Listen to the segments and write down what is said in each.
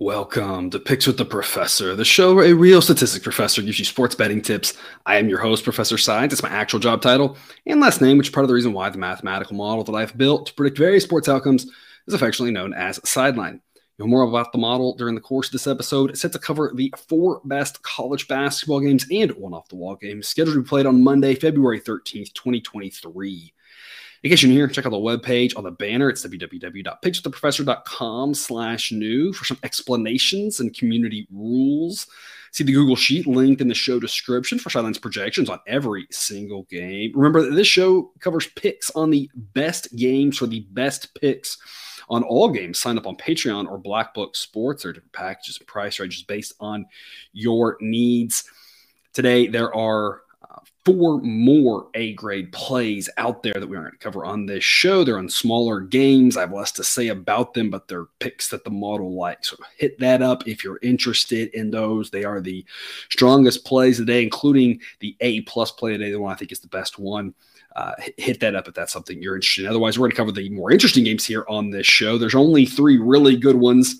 Welcome to Picks with the Professor, the show where a real statistics professor gives you sports betting tips. I am your host, Professor Science. It's my actual job title and last name, which is part of the reason why the mathematical model that I've built to predict various sports outcomes is affectionately known as Sideline. You'll more about the model during the course of this episode. It's set to cover the four best college basketball games and one off the wall game scheduled to be played on Monday, February 13th, 2023. In case you're here, check out the webpage on the banner. It's www.pickswiththeprofessor.com slash new for some explanations and community rules. See the Google Sheet linked in the show description for Sideline's projections on every single game. Remember that this show covers picks on the best games for the best picks on all games. Sign up on Patreon or Black Book Sports. Are different packages and price ranges based on your needs. Today, there are uh, four more A grade plays out there that we aren't going to cover on this show. They're on smaller games. I have less to say about them, but they're picks that the model likes. So hit that up if you're interested in those. They are the strongest plays today, including the A plus play today, the one I think is the best one. Uh, hit that up if that's something you're interested in. Otherwise, we're going to cover the more interesting games here on this show. There's only three really good ones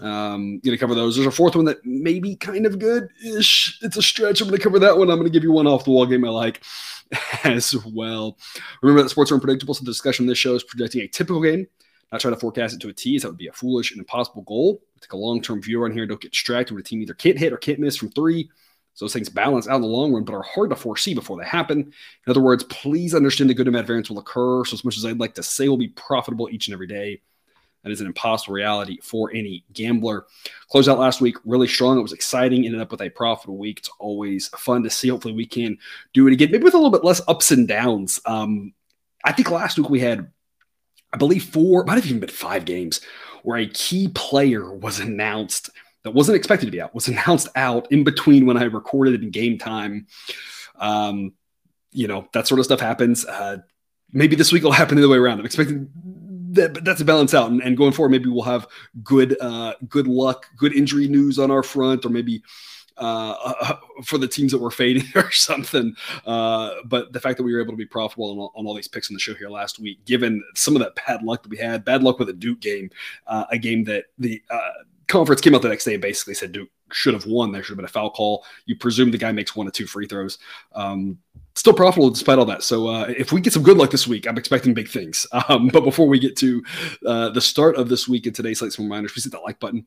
um, going to cover those. There's a fourth one that may be kind of good ish. It's a stretch. I'm going to cover that one. I'm going to give you one off the wall game I like as well. Remember that sports are unpredictable, so the discussion of this show is projecting a typical game, not trying to forecast it to a T. That would be a foolish and impossible goal. Take a long term view on here. Don't get distracted with a team either can't hit or can't miss from three. So those things balance out in the long run, but are hard to foresee before they happen. In other words, please understand the good and bad variance will occur. So as much as I'd like to say will be profitable each and every day, that is an impossible reality for any gambler. Closed out last week really strong. It was exciting. Ended up with a profitable week. It's always fun to see. Hopefully, we can do it again, maybe with a little bit less ups and downs. Um, I think last week we had, I believe, four, might have even been five games where a key player was announced that wasn't expected to be out, was announced out in between when I recorded it in game time. Um, you know, that sort of stuff happens. Uh, maybe this week will happen the other way around. I'm expecting that, that's a balance out. And, and, going forward, maybe we'll have good uh, good luck, good injury news on our front, or maybe uh, uh, for the teams that were fading or something. Uh, but the fact that we were able to be profitable on all, on all, these picks in the show here last week, given some of that bad luck that we had, bad luck with a Duke game, uh, a game that the uh, conference came out the next day and basically said Duke should have won. There should have been a foul call. You presume the guy makes one or two free throws. Um, still profitable despite all that. So uh, if we get some good luck this week, I'm expecting big things. Um, but before we get to uh, the start of this week and today's like some reminders, please hit that like button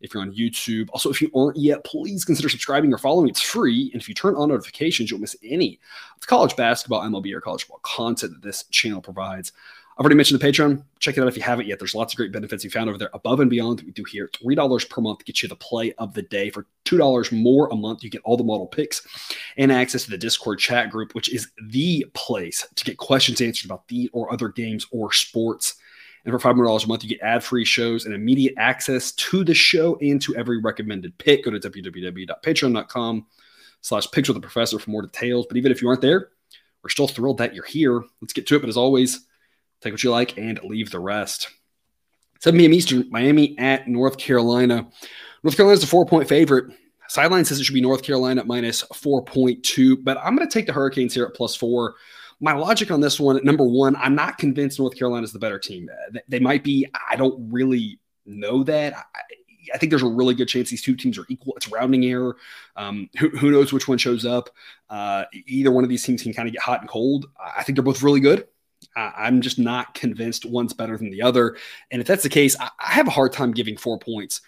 if you're on YouTube. Also, if you aren't yet, please consider subscribing or following. It's free. And if you turn on notifications, you'll miss any of the college basketball, MLB, or college football content that this channel provides. I've already mentioned the Patreon. Check it out if you haven't yet. There's lots of great benefits you found over there above and beyond that we do here. $3 per month gets you the play of the day. For $2 more a month, you get all the model picks and access to the Discord chat group, which is the place to get questions answered about the or other games or sports. And for $500 a month, you get ad free shows and immediate access to the show and to every recommended pick. Go to www.patreon.com slash with the professor for more details. But even if you aren't there, we're still thrilled that you're here. Let's get to it. But as always, Take what you like and leave the rest. 7 p.m. Eastern, Miami at North Carolina. North Carolina's a four point favorite. Sideline says it should be North Carolina at minus 4.2, but I'm going to take the Hurricanes here at plus four. My logic on this one, number one, I'm not convinced North Carolina is the better team. They might be. I don't really know that. I, I think there's a really good chance these two teams are equal. It's rounding error. Um, who, who, knows which one shows up? Uh, either one of these teams can kind of get hot and cold. I think they're both really good. I'm just not convinced one's better than the other. And if that's the case, I have a hard time giving four points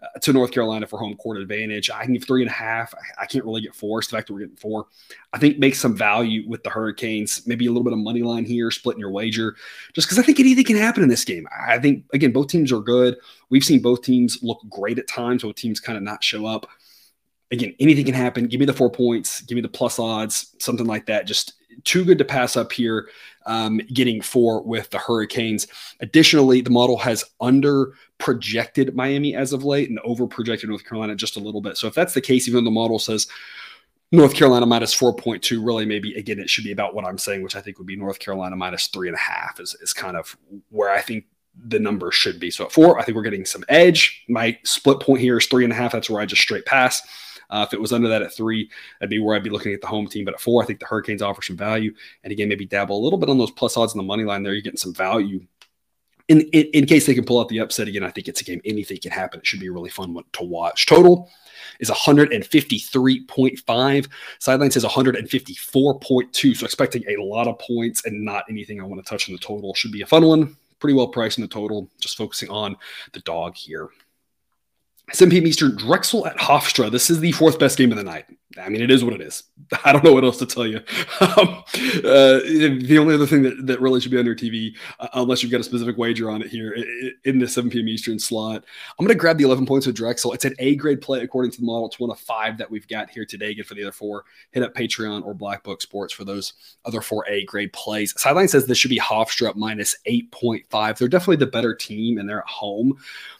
uh, to North Carolina for home court advantage. I can give three and a half. I, can't really get four. So the fact that we're getting four, I think makes some value with the Hurricanes. Maybe a little bit of money line here, splitting your wager, just because I think anything can happen in this game. I think again, both teams are good. We've seen both teams look great at times, both teams kind of not show up. Again, anything can happen. Give me the four points. Give me the plus odds, something like that. Just too good to pass up here, um, getting four with the Hurricanes. Additionally, the model has under projected Miami as of late and over projected North Carolina just a little bit. So if that's the case, even though the model says North Carolina minus 4.2, really maybe again, it should be about what I'm saying, which I think would be North Carolina minus three and a half is, is kind of where I think the number should be. So at four, I think we're getting some edge. My split point here is three and a half. That's where I just straight pass. Uh, if it was under that at three, that'd be where I'd be looking at the home team. But at four, I think the Hurricanes offer some value. And again, maybe dabble a little bit on those plus odds in the money line there. You're getting some value. In, in, in case they can pull out the upset again, I think it's a game. Anything can happen. It should be a really fun one to watch. Total is 153.5. Sideline says 154.2. So expecting a lot of points and not anything I want to touch in the total. Should be a fun one. Pretty well priced in the total. Just focusing on the dog here. 7 p.m. Eastern, Drexel at Hofstra. This is the fourth best game of the night. I mean, it is what it is. I don't know what else to tell you. Um, uh, the only other thing that, that really should be on your TV, uh, unless you've got a specific wager on it here in the 7 p.m. Eastern slot, I'm going to grab the 11 points with Drexel. It's an A grade play according to the model. It's one of five that we've got here today. Good for the other four. Hit up Patreon or Black Book Sports for those other four A grade plays. Sideline says this should be Hofstra minus 8.5. They're definitely the better team and they're at home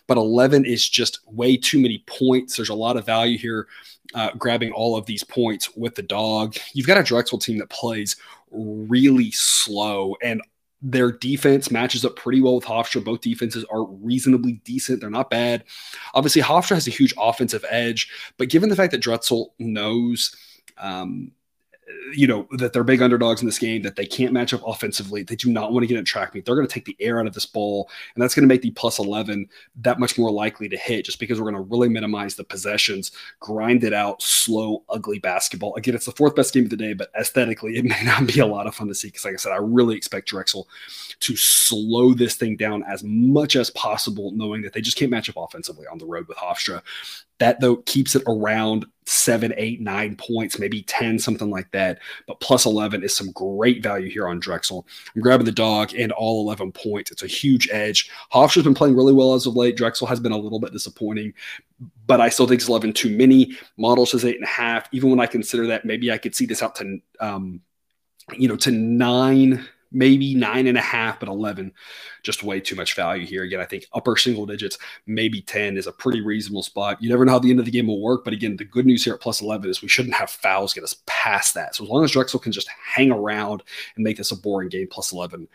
but 11 is just way too many points. There's a lot of value here uh, grabbing all of these points with the dog. You've got a Drexel team that plays really slow and their defense matches up pretty well with Hofstra. Both defenses are reasonably decent. They're not bad. Obviously, Hofstra has a huge offensive edge, but given the fact that Drexel knows um, you know that they're big underdogs in this game that they can't match up offensively. They do not want to get in track meet. They're going to take the air out of this ball and that's going to make the plus 11 that much more likely to hit just because we're going to really minimize the possessions grind it out slow ugly basketball. Again it's the fourth best game of the day but aesthetically it may not be a lot of fun to see because like i said i really expect drexel to slow this thing down as much as possible knowing that they just can't match up offensively on the road with hofstra. That though keeps it around seven, eight, nine points, maybe 10, something like that. But plus 11 is some great value here on Drexel. I'm grabbing the dog and all 11 points. It's a huge edge. Hofstra's been playing really well as of late. Drexel has been a little bit disappointing, but I still think it's 11 too many. Model says eight and a half. Even when I consider that, maybe I could see this out to, um, you know, to nine maybe nine and a half, but 11, just way too much value here. Again, I think upper single digits, maybe 10 is a pretty reasonable spot. You never know how the end of the game will work. But again, the good news here at plus 11 is we shouldn't have fouls get us past that. So as long as Drexel can just hang around and make this a boring game, plus 11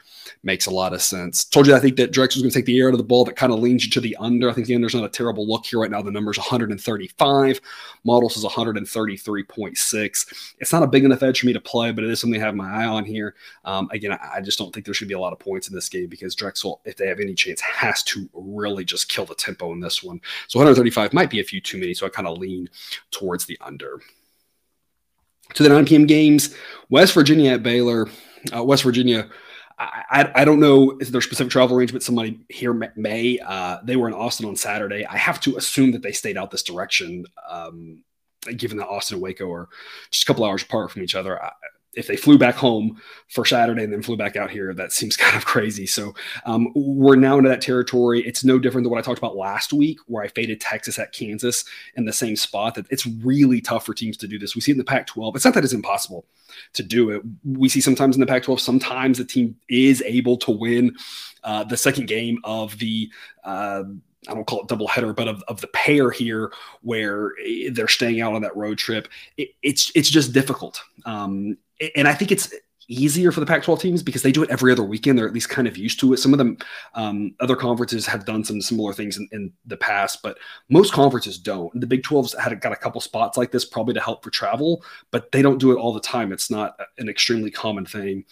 makes a lot of sense. Told you I think that Drexel's going to take the air out of the ball. That kind of leans you to the under. I think the under's not a terrible look here right now. The number's 135. Models is 133.6. It's not a big enough edge for me to play, but it is something I have my eye on here. Um, again, I just don't think there should be a lot of points in this game because Drexel, if they have any chance, has to really just kill the tempo in this one. So 135 might be a few too many. So I kind of lean towards the under. To the 9 p.m. games, West Virginia at Baylor. Uh, West Virginia. I, I, don't know is their specific travel arrangement. Somebody here may. Uh, they were in Austin on Saturday. I have to assume that they stayed out this direction, um, given that Austin and Waco are just a couple hours apart from each other. I, if they flew back home for Saturday and then flew back out here, that seems kind of crazy. So um, we're now into that territory. It's no different than what I talked about last week, where I faded Texas at Kansas in the same spot. That it's really tough for teams to do this. We see it in the Pac-12. It's not that it's impossible to do it. We see sometimes in the Pac-12, sometimes the team is able to win uh, the second game of the. Uh, I don't call it double header, but of, of the pair here where they're staying out on that road trip, it, it's it's just difficult. Um, and I think it's easier for the Pac-12 teams because they do it every other weekend. They're at least kind of used to it. Some of them, um, other conferences have done some similar things in, in, the past, but most conferences don't. The Big 12's had got a couple spots like this probably to help for travel, but they don't do it all the time. It's not an extremely common thing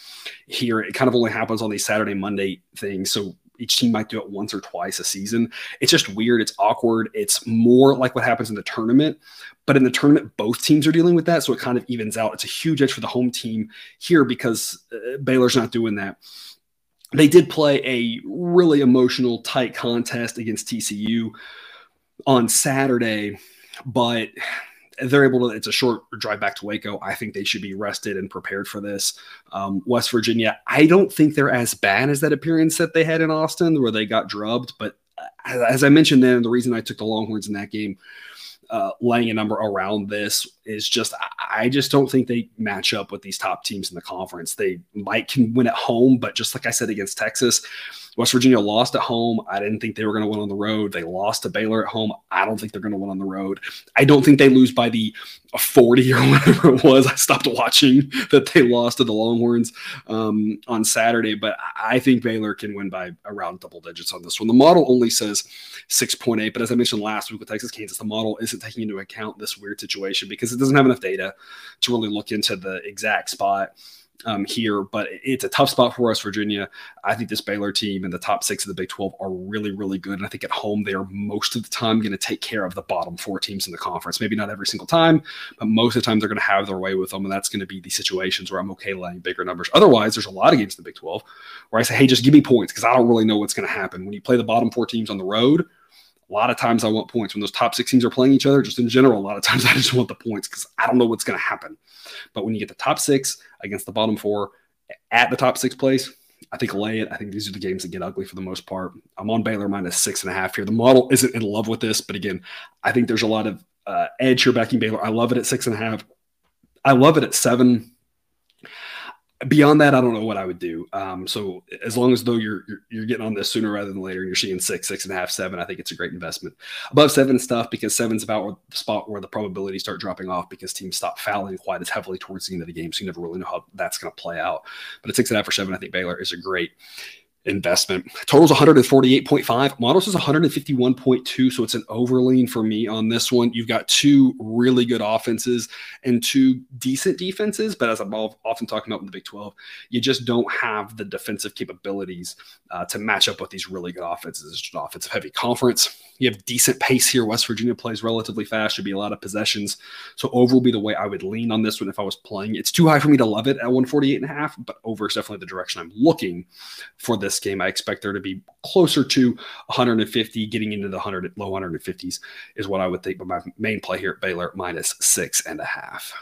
here. It kind of only happens on these Saturday, Monday things. So each team might do it once or twice a season. It's just weird. It's awkward. It's more like what happens in the tournament. But in the tournament, both teams are dealing with that. So it kind of evens out. It's a huge edge for the home team here because uh, Baylor's not doing that. They did play a really emotional, tight contest against TCU on Saturday, but they're able to. It's a short drive back to Waco. I think they should be rested and prepared for this. Um, West Virginia, I don't think they're as bad as that appearance that they had in Austin, where they got drubbed. But as I mentioned then, the reason I took the Longhorns in that game, uh, laying a number around this is just I just don't think they match up with these top teams in the conference. They might can win at home, but just like I said against Texas, West Virginia lost at home. I didn't think they were going to win on the road. They lost to Baylor at home. I don't think they're going to win on the road. I don't think they lose by the 40 or whatever it was. I stopped watching that they lost to the Longhorns um, on Saturday, but I think Baylor can win by around double digits on this one. The model only says 6.8, but as I mentioned last week with Texas Kansas, the model isn't taking into account this weird situation because it doesn't have enough data to really look into the exact spot um, here, but it's a tough spot for West Virginia. I think this Baylor team and the top six of the Big 12 are really, really good. And I think at home, they are most of the time going to take care of the bottom four teams in the conference. Maybe not every single time, but most of the time they're going to have their way with them. And that's going to be the situations where I'm okay laying bigger numbers. Otherwise, there's a lot of games in the Big 12 where I say, hey, just give me points because I don't really know what's going to happen. When you play the bottom four teams on the road, a lot of times I want points when those top six teams are playing each other. Just in general, a lot of times I just want the points because I don't know what's going to happen. But when you get the top six against the bottom four at the top six place, I think lay it. I think these are the games that get ugly for the most part. I'm on Baylor minus six and a half here. The model isn't in love with this, but again, I think there's a lot of uh, edge here backing Baylor. I love it at six and a half. I love it at seven beyond that, I don't know what I would do. Um, so as long as though you're, you're, you're getting on this sooner rather than later, and you're seeing six, six and a half, seven, I think it's a great investment. Above seven stuff because seven's about the spot where the probabilities start dropping off because teams stop fouling quite as heavily towards the end of the game. So you never really know how that's going to play out. But at six and a half or seven, I think Baylor is a great investment. Total's 148.5. Models is 151.2. So it's an overlean for me on this one. You've got two really good offenses and two decent defenses. But as I'm often talking about in the Big 12, you just don't have the defensive capabilities uh, to match up with these really good offenses. It's an offensive heavy conference. You have decent pace here. West Virginia plays relatively fast. Should be a lot of possessions. So over will be the way I would lean on this one if I was playing. It's too high for me to love it at 148 and a half, but over is definitely the direction I'm looking for this game. I expect there to be closer to 150, getting into the 100 low 150s is what I would think. But my main play here at Baylor minus six and a half.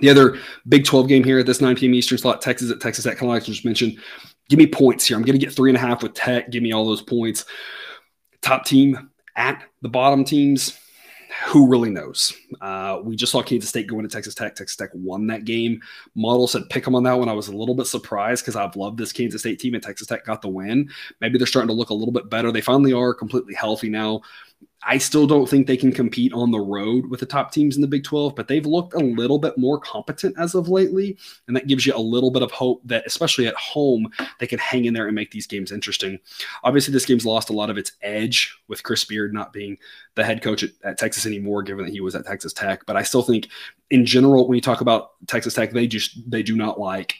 The other Big 12 game here at this 9 p.m. Eastern slot, Texas at Texas Tech, like I just mentioned. Give me points here. I'm going to get three and a half with Tech. Give me all those points top team at the bottom teams who really knows? Uh, we just saw Kansas State go into Texas Tech. Texas Tech won that game. Model said pick them on that one. I was a little bit surprised because I've loved this Kansas State team, and Texas Tech got the win. Maybe they're starting to look a little bit better. They finally are completely healthy now. I still don't think they can compete on the road with the top teams in the Big 12, but they've looked a little bit more competent as of lately. And that gives you a little bit of hope that, especially at home, they can hang in there and make these games interesting. Obviously, this game's lost a lot of its edge with Chris Beard not being the head coach at, at Texas anymore, given that he was at Texas Tech. But I still think, in general, when you talk about Texas Tech, they just they do not like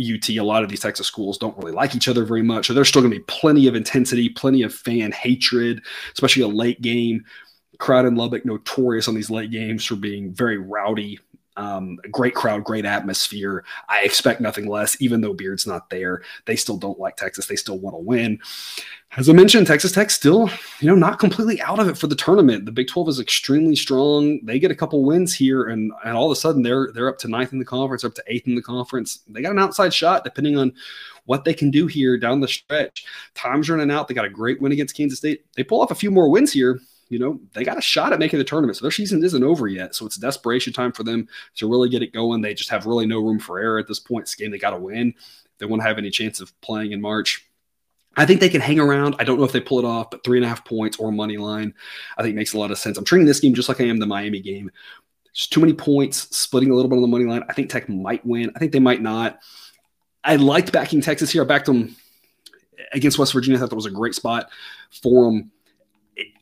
UT, a lot of these Texas schools don't really like each other very much. So there's still going to be plenty of intensity, plenty of fan hatred, especially a late game. Crowd in Lubbock notorious on these late games for being very rowdy. Um, great crowd, great atmosphere. I expect nothing less, even though Beard's not there. They still don't like Texas. They still want to win as I mentioned, Texas Tech still, you know, not completely out of it for the tournament. The Big 12 is extremely strong. They get a couple wins here, and and all of a sudden they're they're up to ninth in the conference, up to eighth in the conference. They got an outside shot depending on what they can do here down the stretch. Time's running out. They got a great win against Kansas State. They pull off a few more wins here. You know, they got a shot at making the tournament. So their season isn't over yet. So it's desperation time for them to really get it going. They just have really no room for error at this point. This game they got to win. They won't have any chance of playing in March I think they can hang around. I don't know if they pull it off, but three and a half points or money line, I think makes a lot of sense. I'm treating this game just like I am the Miami game. Just too many points, splitting a little bit on the money line. I think Tech might win. I think they might not. I liked backing Texas here. I backed them against West Virginia. I thought that was a great spot for them.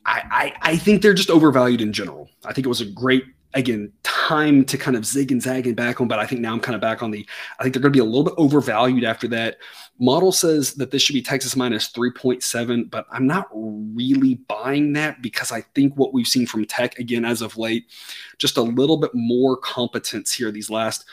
I, I, think they're just overvalued in general. I think it was a great again time to kind of zig and zag and back on but i think now i'm kind of back on the i think they're going to be a little bit overvalued after that model says that this should be texas minus 3.7 but i'm not really buying that because i think what we've seen from tech again as of late just a little bit more competence here these last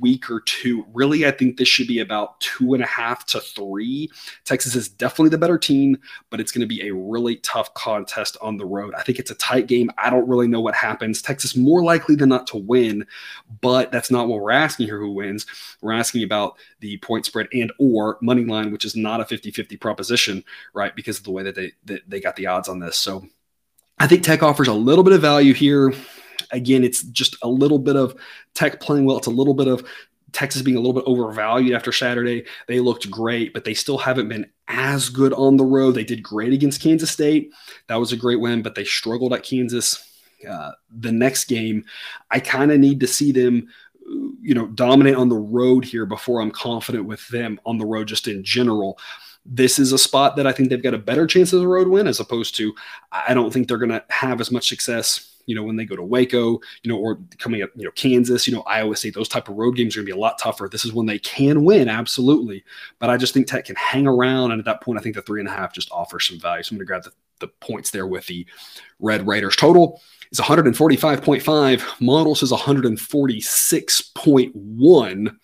week or two. Really, I think this should be about two and a half to three. Texas is definitely the better team, but it's going to be a really tough contest on the road. I think it's a tight game. I don't really know what happens. Texas more likely than not to win, but that's not what we're asking here who wins. We're asking about the point spread and or money line, which is not a 50-50 proposition, right? Because of the way that they that they got the odds on this. So I think Tech offers a little bit of value here again, it's just a little bit of tech playing well. It's a little bit of Texas being a little bit overvalued after Saturday. They looked great, but they still haven't been as good on the road. They did great against Kansas State. That was a great win, but they struggled at Kansas. Uh, the next game, I kind of need to see them, you know, dominate on the road here before I'm confident with them on the road just in general this is a spot that I think they've got a better chance of a road win as opposed to I don't think they're going to have as much success you know, when they go to Waco, you know, or coming up, you know, Kansas, you know, Iowa State, those type of road games are going to be a lot tougher. This is when they can win, absolutely. But I just think Tech can hang around. And at that point, I think the three and a half just offers some value. So I'm going to grab the, the points there with the Red Raiders. Total is 145.5. Model says 146.1.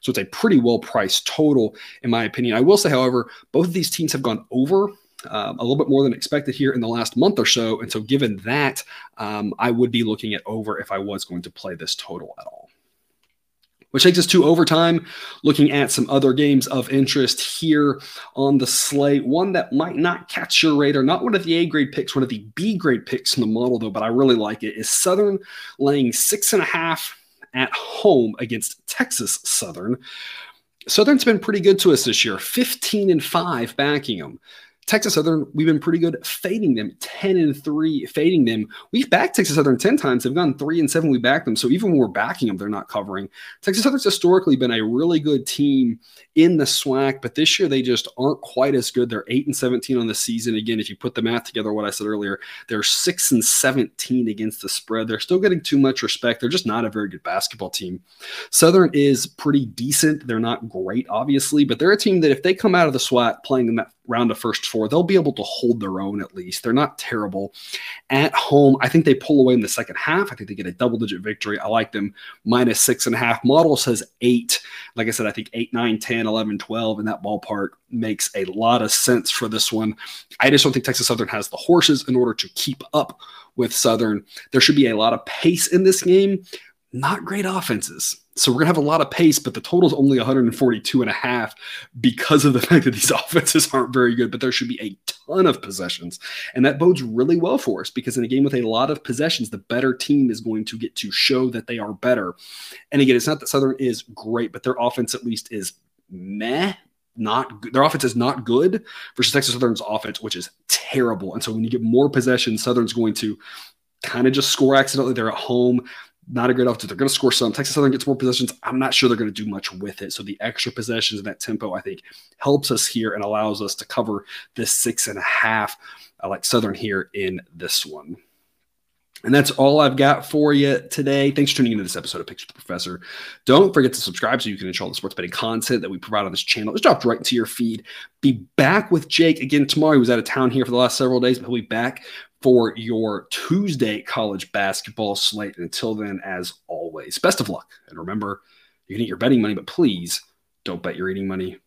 So it's a pretty well priced total, in my opinion. I will say, however, both of these teams have gone over um, a little bit more than expected here in the last month or so. And so, given that, um, I would be looking at over if I was going to play this total at all. Which takes us to overtime, looking at some other games of interest here on the slate. One that might not catch your radar, not one of the A grade picks, one of the B grade picks in the model, though, but I really like it, is Southern laying six and a half at home against Texas Southern. Southern's been pretty good to us this year, 15 and 5 backing them. Texas Southern, we've been pretty good fading them 10 and 3, fading them. We've backed Texas Southern 10 times. They've gone 3 and 7. We backed them. So even when we're backing them, they're not covering. Texas Southern's historically been a really good team in the SWAC, but this year they just aren't quite as good. They're 8 and 17 on the season. Again, if you put the math together, what I said earlier, they're 6 and 17 against the spread. They're still getting too much respect. They're just not a very good basketball team. Southern is pretty decent. They're not great, obviously, but they're a team that if they come out of the SWAC playing the round of first four, they'll be able to hold their own at least. They're not terrible. At home, I think they pull away in the second half. I think they get a double digit victory. I like them minus six and a half. Model says eight. Like I said, I think eight, nine, 10, 11, 12 in that ballpark makes a lot of sense for this one. I just don't think Texas Southern has the horses in order to keep up with Southern. There should be a lot of pace in this game. Not great offenses. So we're going to have a lot of pace, but the total is only 142 and a half because of the fact that these offenses aren't very good, but there should be a ton of possessions. And that bodes really well for us because in a game with a lot of possessions, the better team is going to get to show that they are better. And again, it's not that Southern is great, but their offense at least is meh. Not good. their offense is not good versus Texas Southern's offense, which is terrible. And so when you get more possessions, Southern's going to kind of just score accidentally. They're at home not a great offense. They're going to score some. Texas Southern gets more possessions. I'm not sure they're going to do much with it. So the extra possessions and that tempo, I think, helps us here and allows us to cover this six and a half. I like Southern here in this one. And that's all I've got for you today. Thanks for tuning into this episode of with the Professor. Don't forget to subscribe so you can enjoy all the sports betting content that we provide on this channel. It's dropped right into your feed. Be back with Jake again tomorrow. He was out of town here for the last several days, but he'll be back for your Tuesday college basketball slate. Until then, as always, best of luck. And remember, you can eat your betting money, but please don't bet your eating money.